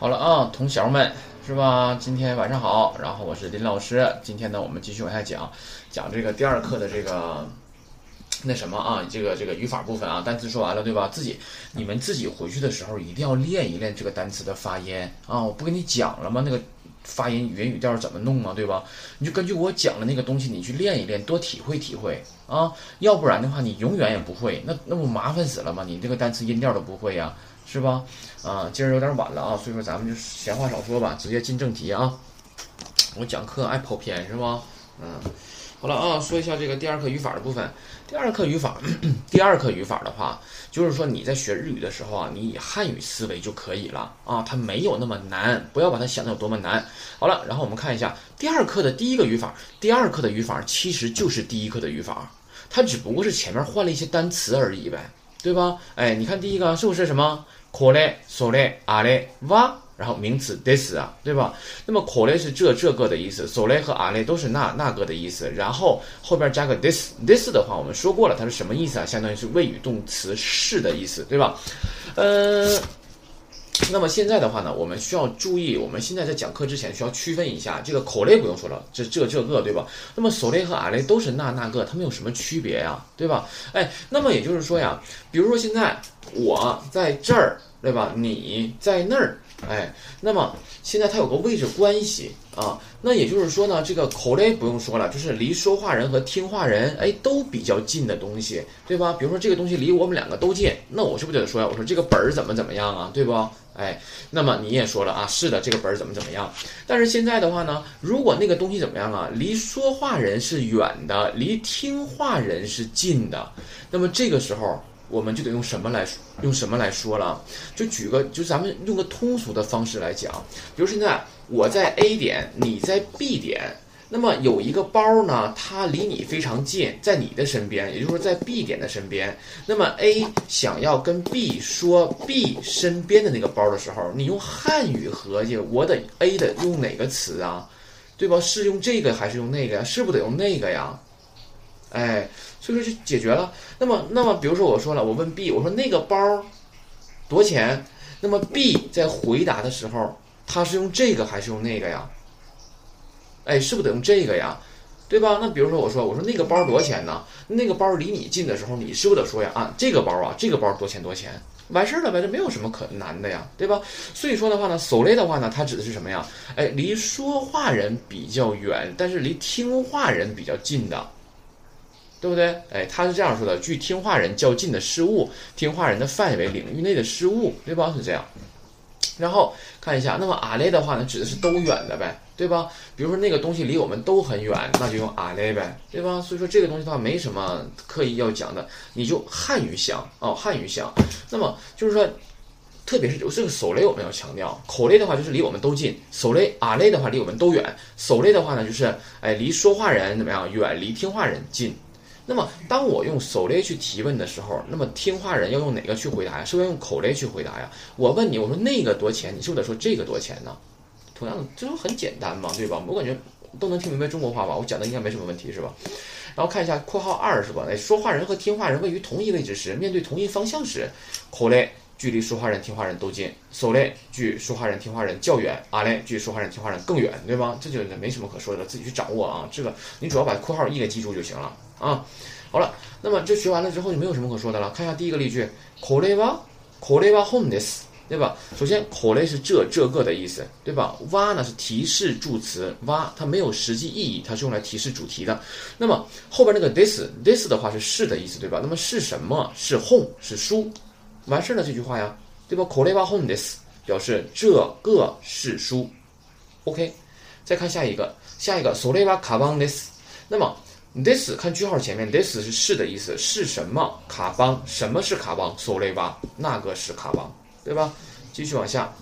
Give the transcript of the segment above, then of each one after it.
好了啊，同学们是吧？今天晚上好，然后我是林老师。今天呢，我们继续往下讲，讲这个第二课的这个那什么啊，这个这个语法部分啊，单词说完了对吧？自己你们自己回去的时候一定要练一练这个单词的发音啊！我不跟你讲了吗？那个发音语音语调怎么弄啊？对吧？你就根据我讲的那个东西，你去练一练，多体会体会啊！要不然的话，你永远也不会，那那不麻烦死了吗？你这个单词音调都不会呀。是吧？啊，今儿有点晚了啊，所以说咱们就闲话少说吧，直接进正题啊。我讲课爱跑偏是吧？嗯，好了啊，说一下这个第二课语法的部分。第二课语法，第二课语法的话，就是说你在学日语的时候啊，你以汉语思维就可以了啊，它没有那么难，不要把它想的有多么难。好了，然后我们看一下第二课的第一个语法，第二课的语法其实就是第一课的语法，它只不过是前面换了一些单词而已呗，对吧？哎，你看第一个是不是什么？これ、それ、あれ、は，然后名词 this 啊，对吧？那么これ是这这个的意思，それ和あれ都是那那个的意思。然后后边加个 this，this 的话我们说过了，它是什么意思啊？相当于是谓语动词是的意思，对吧？呃， 那么现在的话呢，我们需要注意，我们现在在讲课之前需要区分一下，这个口类不用说了，这这这个对吧？那么それ和あれ都是那那个，它们有什么区别呀？对吧？哎，那么也就是说呀，比如说现在。我在这儿，对吧？你在那儿，哎，那么现在它有个位置关系啊。那也就是说呢，这个口类不用说了，就是离说话人和听话人，哎，都比较近的东西，对吧？比如说这个东西离我们两个都近，那我是不是得说呀？我说这个本儿怎么怎么样啊，对不？ 哎，那么你也说了啊，是的，这个本儿怎么怎么样？但是现在的话呢，如果那个东西怎么样啊？离说话人是远的，离听话人是近的，那么这个时候。我们就得用什么来用什么来说了？就举个，就咱们用个通俗的方式来讲，比如现在我在 A 点，你在 B 点，那么有一个包呢，它离你非常近，在你的身边，也就是说在 B 点的身边。那么 A 想要跟 B 说 B 身边的那个包的时候，你用汉语合计，我得 A 的用哪个词啊？对吧？是用这个还是用那个呀？是不得用那个呀？哎，所以说就解决了。那么，那么，比如说我说了，我问 B，我说那个包多钱？那么 B 在回答的时候，他是用这个还是用那个呀？哎，是不是得用这个呀？对吧？那比如说我说，我说那个包多少钱呢？那个包离你近的时候，你是不是得说呀？啊，这个包啊，这个包多钱多钱？完事儿了呗，这没有什么可难的呀，对吧？所以说的话呢，所谓的话呢，它指的是什么呀？哎，离说话人比较远，但是离听话人比较近的。对不对？哎，他是这样说的：距听话人较近的事物，听话人的范围领域内的事物，对吧？是这样。然后看一下，那么阿雷的话呢，指的是都远的呗，对吧？比如说那个东西离我们都很远，那就用阿雷呗，对吧？所以说这个东西的话没什么刻意要讲的，你就汉语想哦，汉语想。那么就是说，特别是这个手雷我们要强调，口雷的话就是离我们都近，手雷阿雷的话离我们都远，手雷的话呢就是哎离说话人怎么样远，离听话人近。那么，当我用手雷去提问的时候，那么听话人要用哪个去回答呀？是不是用口雷去回答呀？我问你，我说那个多钱，你是不是得说这个多钱呢？同样的，这不很简单嘛，对吧？我感觉都能听明白中国话吧？我讲的应该没什么问题，是吧？然后看一下括号二，是吧？哎，说话人和听话人位于同一位置时，面对同一方向时，口类距离说话人、听话人都近，手类距说话人、听话人较远，啊类距说话人、听话人更远，对吧？这就没什么可说的了，自己去掌握啊。这个你主要把括号一给记住就行了。啊，好了，那么这学完了之后就没有什么可说的了。看一下第一个例句，これはこれは本です， 对吧？首先，これ是这这个的意思，对吧？哇呢是提示助词，哇它没有实际意义，它是用来提示主题的。那么后边那个 this this 的话是是的意思，对吧？那么是什么？是 home 是书，完事儿了这句话呀，对吧？これは本です表示这个是书。OK，再看下一个，下一个それはカバンです。那么 This 看句号前面，this 是是的意思，是什么？卡邦，什么是卡邦？索雷巴，那个是卡邦， 对吧？继续往下，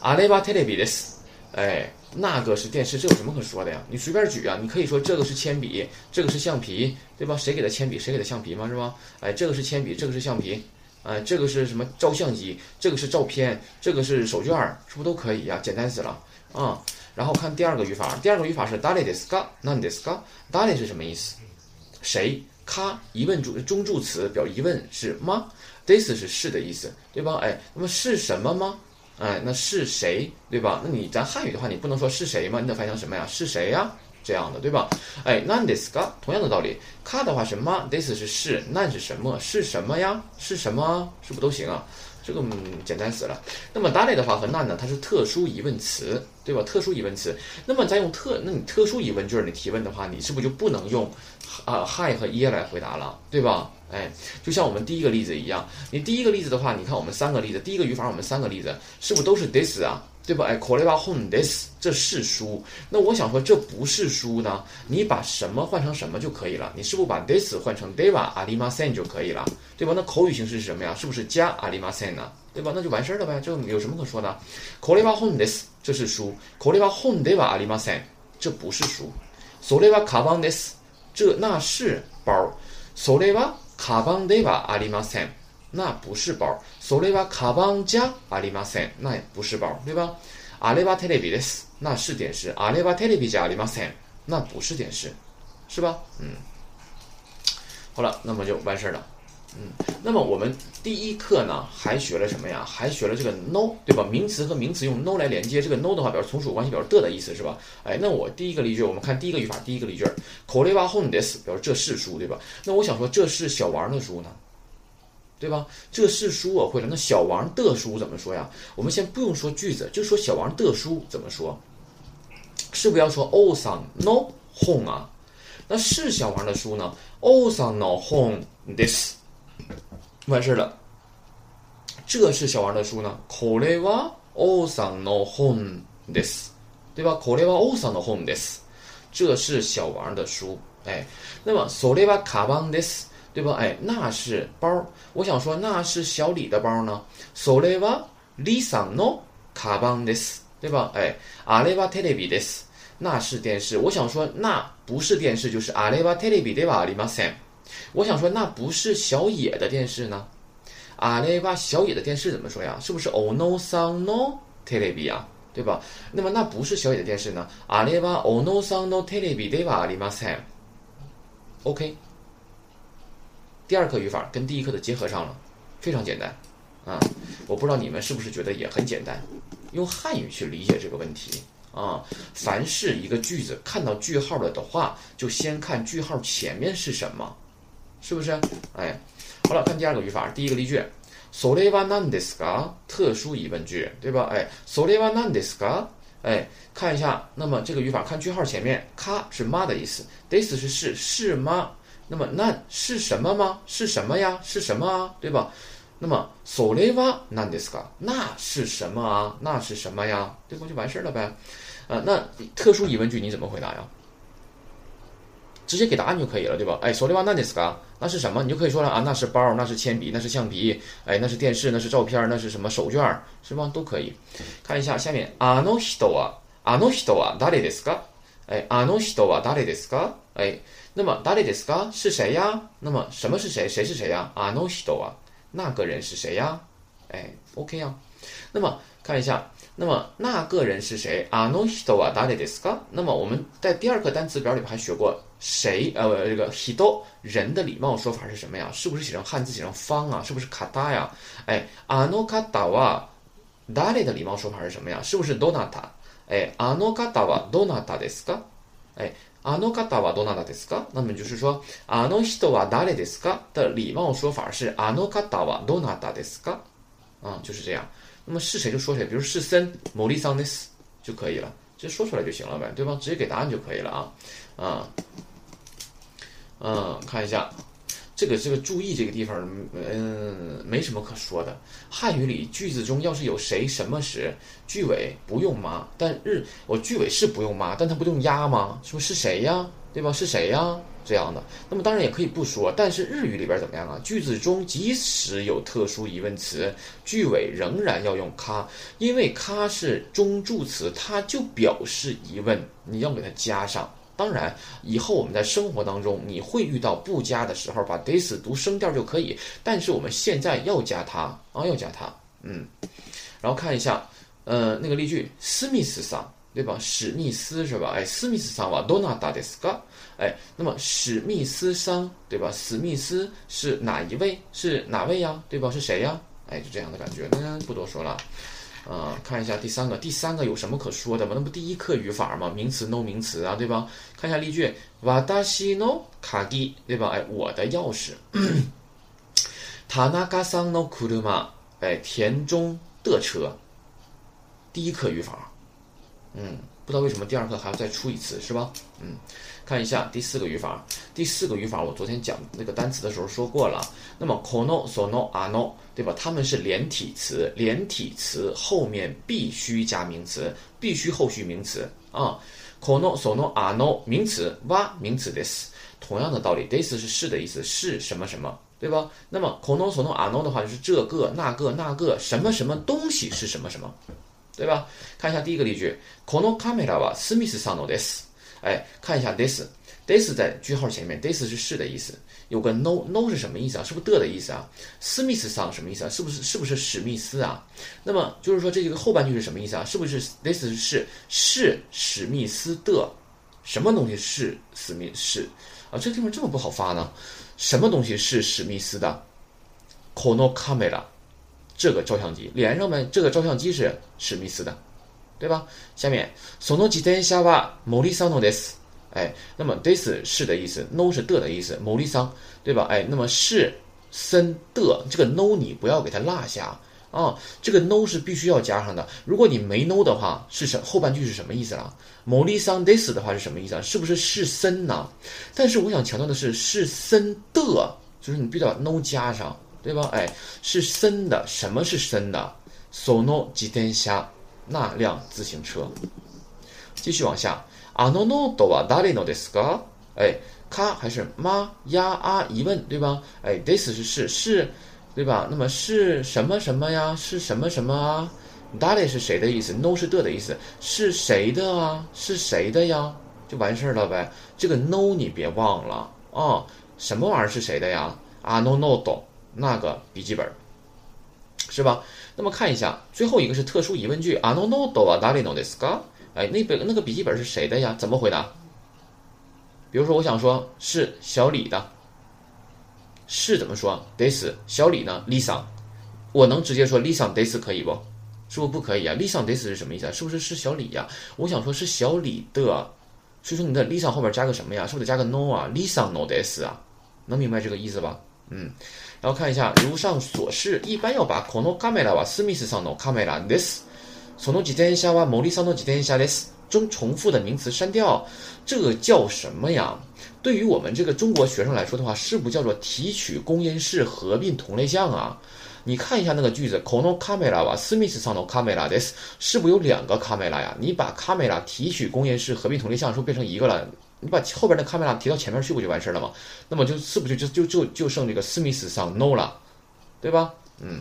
阿雷巴 televides，哎，那个是电视，这有什么可说的呀？你随便举啊，你可以说这个是铅笔，这个是橡皮，对吧？谁给的铅笔，谁给的橡皮嘛，是吧？哎，这个是铅笔，这个是橡皮，哎，这个是什么？照相机，这个是照片，这个是手绢，是不是都可以呀？简单死了啊！然后看第二个语法，第二个语法是 dale deska nan deska dale 是什么意思？谁？卡疑问主中助词表疑问是吗？this 是是的意思，对吧？哎，那么是什么吗？哎，那是谁，对吧？那你咱汉语的话，你不能说是谁吗？你得翻译成什么呀？是谁呀？这样的，对吧？哎，那 this 个同样的道理，卡的话是吗？this 是是，那是什么？是什么呀？是什么？是不都行啊？这个嗯简单死了。那么 that 的话和那呢，它是特殊疑问词，对吧？特殊疑问词。那么再用特，那你特殊疑问句你提问的话，你是不是就不能用啊 hi 和 ye 来回答了，对吧？哎，就像我们第一个例子一样，你第一个例子的话，你看我们三个例子，第一个语法我们三个例子是不是都是 this 啊？对吧？哎 c o l e b a home this，这是书。那我想说这不是书呢？你把什么换成什么就可以了？你是不是把 this 换成 deva a l i m a s e n 就可以了？对吧？那口语形式是什么呀？是不是加 a l i m a s e n 呢？对吧？那就完事儿了呗，这有什么可说的 c o l e b a home this，这是书。c o l e b a home deva a l i m a s e n 这不是书。s o l e b a k a b a n this，这那是包。s o l e b a 卡邦对吧？阿里玛森，那不是包。それはカバンじゃありません，那也不是包，对吧？あれはテレビです，那是电视。あれはテレビじゃありません，那不是电视，是吧？嗯。好了，那么就完事儿了。嗯，那么我们第一课呢，还学了什么呀？还学了这个 no，对吧？名词和名词用 no 来连接，这个 no 的话表示从属关系，表示的的意思是吧？哎，那我第一个例句，我们看第一个语法，第一个例句 k o l e b a home this 表示这是书，对吧？那我想说这是小王的书呢，对吧？这是书我会了，那小王的书怎么说呀？我们先不用说句子，就说小王的书怎么说？是不是要说 o s o n no home 啊？那是小王的书呢 o s o n no home this。完事了，这是小王的书呢。これはおさんの本です，对吧？これはおさんの本です，这是小王的书。哎，那么それはカバンです，对吧？哎，那是包。我想说，那是小李的包呢。それはリさんのカバンです，对吧？哎，あれはテレビです，那是电视。我想说，那不是电视，就是あれはテレビではありません。 我想说，那不是小野的电视呢？阿雷巴小野的电视怎么说呀？是不是 ono san no telebi 啊？对吧？那么那不是小野的电视呢？阿雷巴 ono san no telebi 对吧？阿里马塞，OK。第二课语法跟第一课的结合上了，非常简单啊！我不知道你们是不是觉得也很简单？用汉语去理解这个问题啊！凡是一个句子看到句号了的话，就先看句号前面是什么。是不是？哎，好了，看第二个语法，第一个例句，それは何ですか？特殊疑问句，对吧？哎，それは何ですか？哎，看一下，那么这个语法看句号前面，か是吗的意思，this 是是是吗？那么那是什么吗？是什么呀？是什么啊？对吧？那么それは何ですか？那是什么啊？那是什么呀？对不就完事儿了呗？啊，那特殊疑问句你怎么回答呀？ 直接给答案就可以了，对吧？哎，それは何ですか？那是什么？你就可以说了啊，那是包，那是铅笔，那是橡皮，哎，那是电视，那是照片，那是什么手绢，是吗？都可以。看一下下面，あの人はあの人は誰ですか？哎，あの人は誰ですか？哎，那么誰ですか是谁呀？那么什么是谁？谁是谁呀？あの人は那个人是谁呀？哎，OK 啊。那么看一下。那么那个人是谁？あの人は誰ですか？那么我们在第二课单词表里边还学过 谁？呃，这个人人的礼貌说法是什么呀？是不是写成汉字写成方啊？是不是卡达呀？哎，あの方は誰的礼貌说法是什么呀？是不是どなた？哎，あの方はどなたですか？哎，あの方はどなたですか？那么就是说あの人は誰ですか的礼貌说法是あの方はどなたですか？啊，就是这样。那么是谁就说谁，比如是森某利桑内斯就可以了，直接说出来就行了呗，对吧？直接给答案就可以了啊， 啊，嗯，看一下这个这个注意这个地方，嗯，没什么可说的。汉语里句子中要是有谁什么时，句尾不用吗？但日我句尾是不用吗？但它不用呀吗？说是谁呀？对吧？是谁呀？这样的，那么当然也可以不说，但是日语里边怎么样啊？句子中即使有特殊疑问词，句尾仍然要用卡，因为卡是中助词，它就表示疑问，你要给它加上。当然，以后我们在生活当中你会遇到不加的时候，把 this 读声调就可以。但是我们现在要加它啊，要加它，嗯。然后看一下，呃，那个例句，史密斯桑，对吧？史密斯是吧？哎，史密斯桑はどなたですか？哎，那么史密斯桑对吧？史密斯是哪一位？是哪位呀？对吧？是谁呀？哎，就这样的感觉，那不多说了。 啊，看一下第三个，第三个有什么可说的吗？那不第一课语法吗？名词 no 名词啊，对吧？看一下例句，わたしの鍵，对吧？哎，我的钥匙。田中さんの車，哎，田中的车。第一课语法，嗯， 不知道为什么第二课还要再出一次，是吧？嗯，看一下第四个语法，第四个语法我昨天讲那个单词的时候说过了。那么 kono sono ano。对吧？它们是连体词，连体词后面必须加名词，必须后续名词啊。kono sono ano 名词哇名词 this，。同样的道理，this 是是的意思，是什么什么，对吧？那么 kono sono ano 的话就是这个那个那个什么什么东西是什么什么，对吧？看一下第一个例句，kono kamera wa smith sano des。哎，看一下 this，this 在句号前面，this 是是的意思，有个 no no 是什么意思啊？是不是的的意思啊？Smith 桑什么意思啊？是不是是不是史密斯啊？那么就是说这个后半句是什么意思啊？是不是 this 是是史密斯的什么东西是史密斯啊？这地方这么不好发呢？什么东西是史密斯的？Kono camera 这个照相机连上呗，这个照相机是史密斯的，对吧？下面 Sono 自転車は森さんのです。哎，那么 this 是的意思，no 是的的意思，某利桑，对吧？哎，那么是森的这个 no 你不要给它落下啊，这个 no 是必须要加上的。如果你没 no 的话，是什后半句是什么意思了？某利桑 this 的话是什么意思啊？是不是是森呢？但是我想强调的是是森的，就是你必须把 no 加上， 对吧？哎，是森的，什么是森的？sono 自転車那辆自行车。继续往下。あのノートは誰のですか？哎，他还是吗呀啊疑问对吧？哎，this 是是是，对吧？那么是什么什么呀？是什么什么啊？誰是谁的意思？no 是的的意思，是谁的啊？是谁的呀？就完事儿了呗。这个 no 你别忘了啊，什么玩意儿是谁的呀？あのノート 那个笔记本，是吧？那么看一下最后一个是特殊疑问句，あのノートは誰のですか？哎，那本那个笔记本是谁的呀？怎么回答？比如说，我想说是小李的，是怎么说？this 小李呢？Lisa，我能直接说 Lisa this 可以不？是不是不可以啊？Lisa this 是什么意思啊？是不是是小李呀？我想说是小李的，所以说你的 Lisa 后边加个什么呀？是不是得加个 no 啊？Lisa no this 啊？能明白这个意思吧？ 嗯，然后看一下，如上所示，一般要把 kono camera はスミスさんのカメラです。从诺几天下哇，某利桑诺几天下的中重复的名词删掉，这个叫什么呀？对于我们这个中国学生来说的话，是不是叫做提取公因式合并同类项啊？你看一下那个句子，kono camera 哇，smith 上的 camera this 是不是有两个 camera 呀？你把 camera 提取公因式合并同类项，是不是变成一个了？ 你把后边的 camera 提到前面去不就完事了吗？那么就是不是就就就就剩这个 smith 上 no 了，对吧？嗯，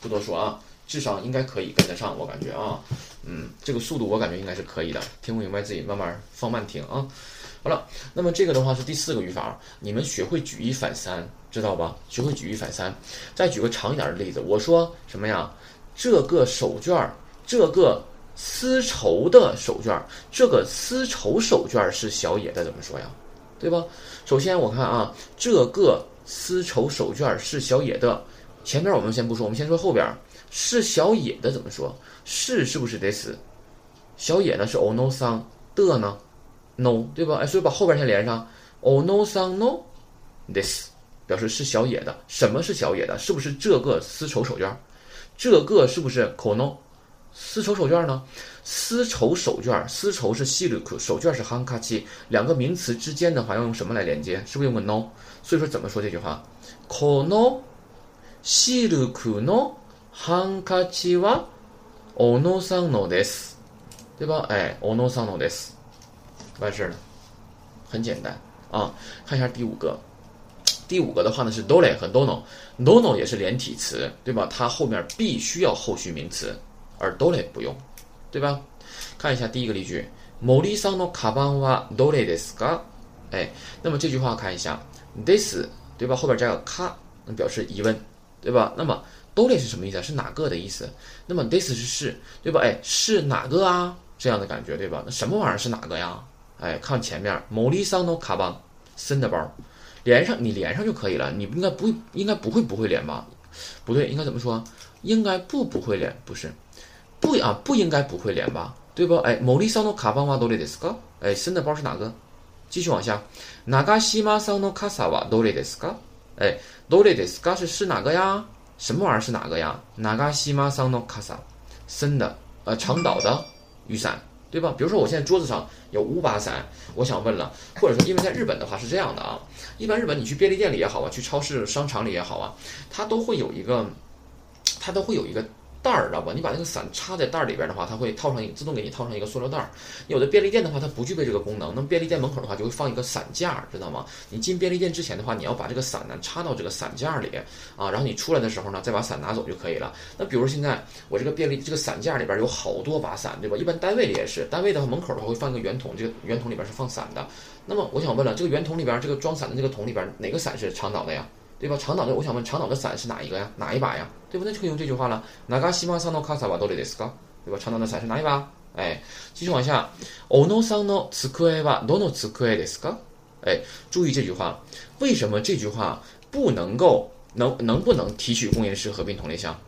不多说啊。智商应该可以跟得上，我感觉啊，嗯，这个速度我感觉应该是可以的。听不明白自己慢慢放慢听啊。好了，那么这个的话是第四个语法，你们学会举一反三，知道吧？学会举一反三。再举个长一点的例子，我说什么呀？这个手绢儿，这个丝绸的手绢，这个丝绸手绢是小野的，怎么说呀？对吧？首先我看啊，这个丝绸手绢是小野的，前面我们先不说，我们先说后边。是小野的怎么说？是是不是得死？小野呢是 ono san 的呢？no 对吧？哎，所以把后边先连上，ono san no this 表示是小野的。什么是小野的？是不是这个丝绸手绢？这个是不是 kono 丝绸手绢呢？丝绸手绢，丝绸是 silk，手绢是 hankachi，两个名词之间的话要用什么来连接？是不是用个 no？所以说怎么说这句话？kono silk no ハンカチは小野さんのです，对吧？哎，小野さんのです，完事了，很简单啊。看一下第五个，第五个的话呢是 dole 和 dono，dono 也是连体词，对吧？它后面必须要后续名词， 而 dole 不用，对吧？看一下第一个例句，森さんのカバンはどれですか？哎，那么这句话看一下，this 对吧？后边加个か，能表示疑问，对吧？那么都列是什么意思啊？是哪个的意思？那么 this 是是，对吧？哎，是哪个啊？这样的感觉，对吧？那什么玩意儿是哪个呀？哎，看前面，moli sano 卡邦森的包，连上你连上就可以了。你应该不应该不会不会连吧？不对，应该怎么说？应该不不会连，不是。 不啊，不应该不会连吧？对不？哎，某利桑诺卡邦瓦多雷德斯卡，哎，新的包是哪个？继续往下，哪嘎西马桑诺卡萨瓦多雷德斯卡，哎，多雷德斯卡是是哪个呀？什么玩意儿是哪个呀？哪嘎西马桑诺卡萨，森的呃长岛的雨伞，对吧？比如说我现在桌子上有五把伞，我想问了，或者说因为在日本的话是这样的啊，一般日本你去便利店里也好啊，去超市商场里也好啊，它都会有一个，它都会有一个。袋儿知道吧？你把那个伞插在袋儿里边的话，它会套上一自动给你套上一个塑料袋儿。有的便利店的话，它不具备这个功能。那么便利店门口的话，就会放一个伞架，知道吗？你进便利店之前的话，你要把这个伞呢插到这个伞架里啊，然后你出来的时候呢，再把伞拿走就可以了。那比如现在我这个便利这个伞架里边有好多把伞，对吧？一般单位里也是，单位的话门口的话会放一个圆筒，这个圆筒里边是放伞的。那么我想问了，这个圆筒里边这个装伞的这个桶里边哪个伞是长岛的呀？对吧？长岛的，我想问长岛的伞是哪一个呀？哪一把呀？对吧？那就可以用这句话了。哪个西马桑诺卡萨瓦多里德斯卡？对吧？长岛的伞是哪一把？哎，继续往下。オノ桑诺茨库埃瓦多诺茨库埃德斯卡？哎，注意这句话。为什么这句话不能够能能不能提取公因式合并同类项？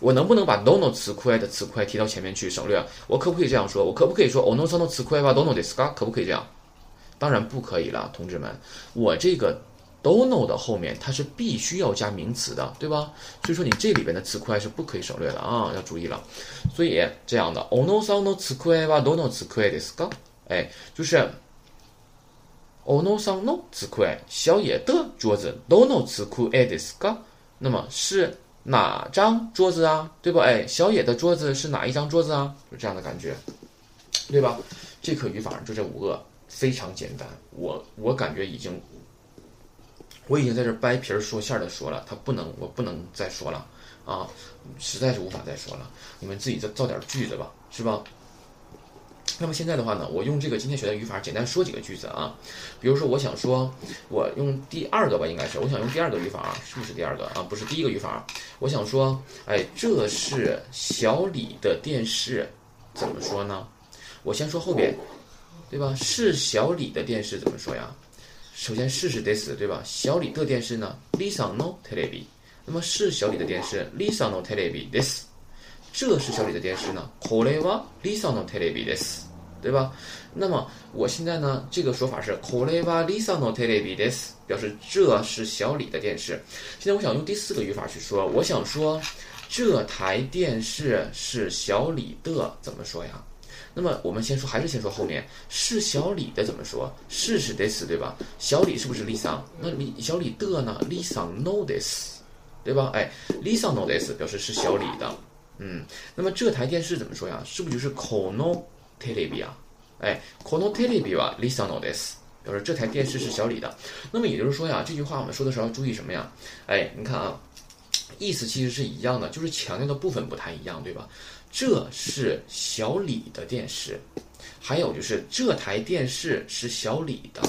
我能不能把多诺茨库埃的茨库埃提到前面去省略？我可不可以这样说？我可不可以说オノ桑诺茨库埃瓦多诺德斯卡？可不可以这样？当然不可以了，同志们。我这个。 dono 的后面它是必须要加名词的，对吧？所以说你这里边的词库是不可以省略的啊，要注意了。所以这样的，ono sono 词库は dono 词库ですか？哎，就是 ono sono 词库小野的桌子，dono 词库ですか？那么是哪张桌子啊？对吧？哎，小野的桌子是哪一张桌子啊？就这样的感觉，对吧？这课语法就这五个，非常简单。我我感觉已经。 我已经在这掰皮儿说馅儿的说了，他不能，我不能再说了啊，实在是无法再说了。你们自己再造点句子吧，是吧？那么现在的话呢，我用这个今天学的语法简单说几个句子啊。比如说，我想说，我用第二个吧，应该是我想用第二个语法啊，是不是第二个啊？不是第一个语法。我想说，哎，这是小李的电视，怎么说呢？我先说后边，对吧？是小李的电视怎么说呀？首先，试试 this 对吧？小李的电视呢？Lisa no television。那么是小李的电视，Lisa no television this。这是小李的电视呢？これは Lisa no television this，对吧？那么我现在呢，这个说法是これは Lisa no television this，表示这是小李的电视。现在我想用第四个语法去说，我想说这台电视是小李的，怎么说呀？ 那么我们先说，还是先说后面是小李的怎么说？是是 this 对吧？小李是不是 Lisa？那李小李的呢？Lisa know this，对吧？哎，Lisa know this 表示是小李的。嗯，那么这台电视怎么说呀？是不是就是 Kono t e l e v i 啊？哎，Kono t e l e v i 啊，Lisa know this 表示这台电视是小李的。那么也就是说呀，这句话我们说的时候要注意什么呀？哎，你看啊，意思其实是一样的，就是强调的部分不太一样，对吧？这是小李的电视，还有就是这台电视是小李的，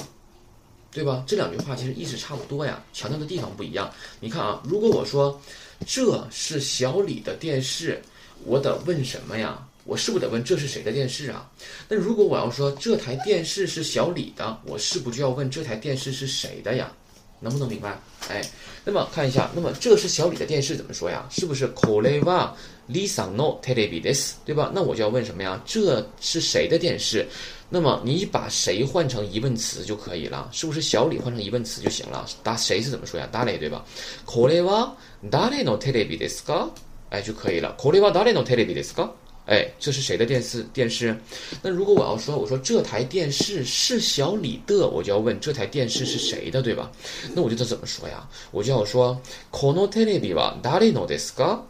对吧？这两句话其实意思差不多呀，强调的地方不一样。你看啊，如果我说这是小李的电视，我得问什么呀？我是不是得问这是谁的电视啊？那如果我要说这台电视是小李的，我是不是就要问这台电视是谁的呀？能不能明白？哎，那么看一下，那么这是小李的电视怎么说呀？是不是 koleva Lisa no televis 对吧？那我就要问什么呀？这是谁的电视？那么你把谁换成疑问词就可以了，是不是小李换成疑问词就行了？答谁是怎么说呀？答雷对吧？koleva dare no televides ka，哎就可以了。koleva dare no televides ka。哎，这是谁的电视？电视？那如果我要说，我说这台电视是小李的，我就要问这台电视是谁的，对吧？那我就得怎么说呀？我就要说このテレビは誰のですか？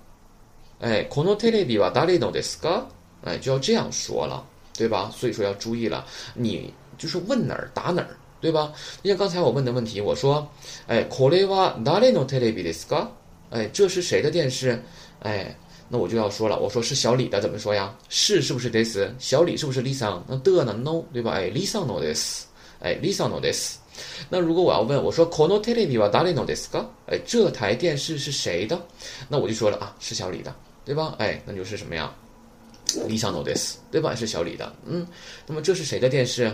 哎，このテレビは誰のですか？哎，就要这样说了，对吧？所以说要注意了，你就是问哪儿答哪儿，对吧？就像刚才我问的问题，我说，哎，これは誰のテレビですか？哎，这是谁的电视？哎。 那我就要说了，我说是小李的，怎么说呀？是是不是 this？小李是不是 Lisa？那的呢？No，对吧？哎，Lisa know this。哎，Lisa know this。那如果我要问，我说 Kono televisa dare know this か？哎，这台电视是谁的？那我就说了啊，是小李的，对吧？哎，那就是什么呀？Lisa know this，对吧？是小李的。嗯，那么这是谁的电视？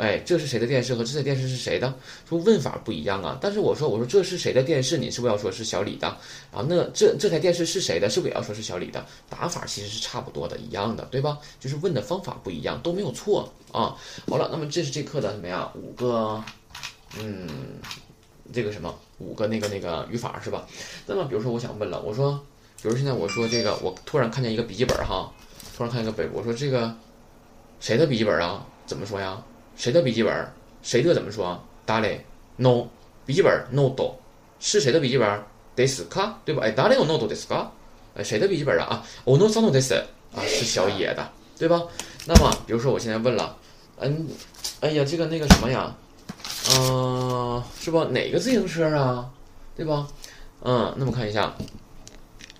哎，这是谁的电视和这台电视是谁的？说问法不一样啊。但是我说我说这是谁的电视？你是不是要说是小李的？啊，那这这台电视是谁的？是不是也要说是小李的？打法其实是差不多的，一样的，对吧？就是问的方法不一样，都没有错啊。好了，那么这是这课的什么呀？五个，嗯，这个什么五个那个那个语法是吧？那么比如说我想问了，我说，比如现在我说这个，我突然看见一个笔记本哈，突然看见一个本，我说这个谁的笔记本啊？怎么说呀？谁的笔记本？谁的怎么说？打嘞？no 笔记本，no do，是谁的笔记本 d e s k 对吧？哎，打嘞有 note d e s k 哎，谁的笔记本啊？啊，ono sono des 啊，是小野的，对吧？那么，比如说我现在问了，嗯，哎呀，这个那个什么呀？嗯，是吧？哪个自行车啊？对吧？嗯，那么看一下，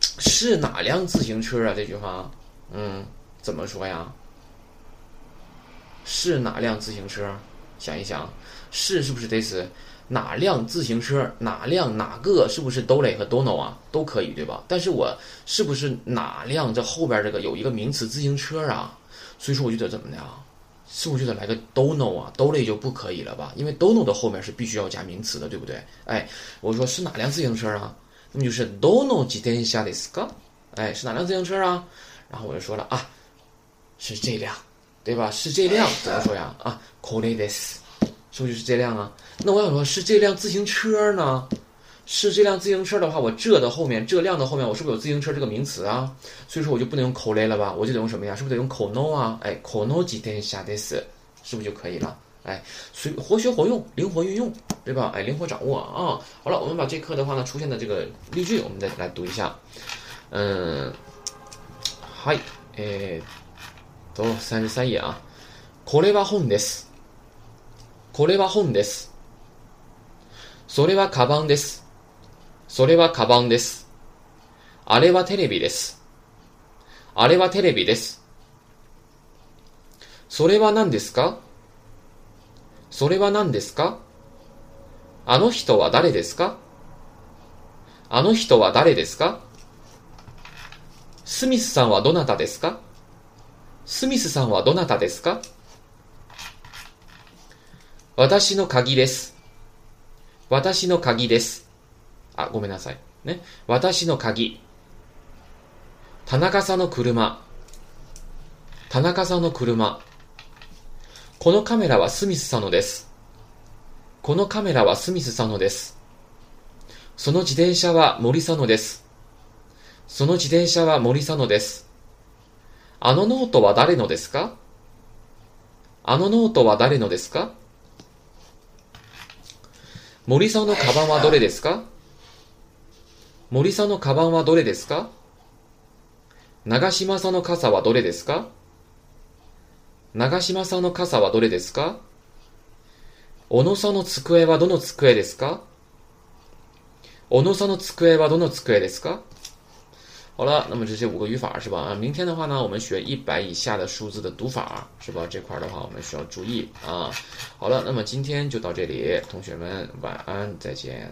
是哪辆自行车啊？这句话，嗯，怎么说呀？是哪辆自行车？想一想，是是不是得是哪辆自行车？哪辆哪个？是不是 dole 和 dono 啊？都可以对吧？但是我是不是哪辆？这后边这个有一个名词自行车啊？所以说我就得怎么的啊？是不是就得来个 dono 啊？dole 就不可以了吧？因为 dono 的后面是必须要加名词的，对不对？哎，我说是哪辆自行车啊？那么就是 dono 自転車ですか？哎，是哪辆自行车啊？然后我就说了啊，是这辆。 对吧？是这辆怎么说呀？啊 c o l e d e s 是不是就是这辆啊？那我想说，是这辆自行车呢？是这辆自行车的话，我这的后面，这辆的后面，我是不是有自行车这个名词啊？所以说我就不能用 c o l e 了吧？我就得用什么呀？是不是得用 c o n o 啊？哎 c o n o 几天下 des，是不是就可以了？哎，随活学活用，灵活运用，对吧？哎，灵活掌握啊！好了，我们把这课的话呢，出现的这个例句，我们再来读一下。嗯，嗨，诶。と、33页あ。これは本です。これは本です。それはカバンです。それはカバンです。あれはテレビです。あれはテレビです。それは何ですか？それは何ですか？あの人は誰ですか？あの人は誰ですか？スミスさんはどなたですか？スミスさんはどなたですか？私の鍵です。私の鍵です。あ、ごめんなさい。ね。私の鍵。田中さんの車。田中さんの車。このカメラはスミスさんのです。このカメラはスミスさんのです。その自転車は森さんのです。その自転車は森さんのです。あのノートは誰のですか？あのノートは誰のですか？森さんのカバンはどれですか？森さんのカバンはどれですか？長島さんの傘はどれですか？長島さんの傘はどれですか？小野さんの机はどの机ですか？小野さんの机はどの机ですか？好了，那么这些五个语法是吧？啊，明天的话呢，我们学一百以下的数字的读法是吧？这块的话我们需要注意啊。好了，那么今天就到这里，同学们晚安，再见。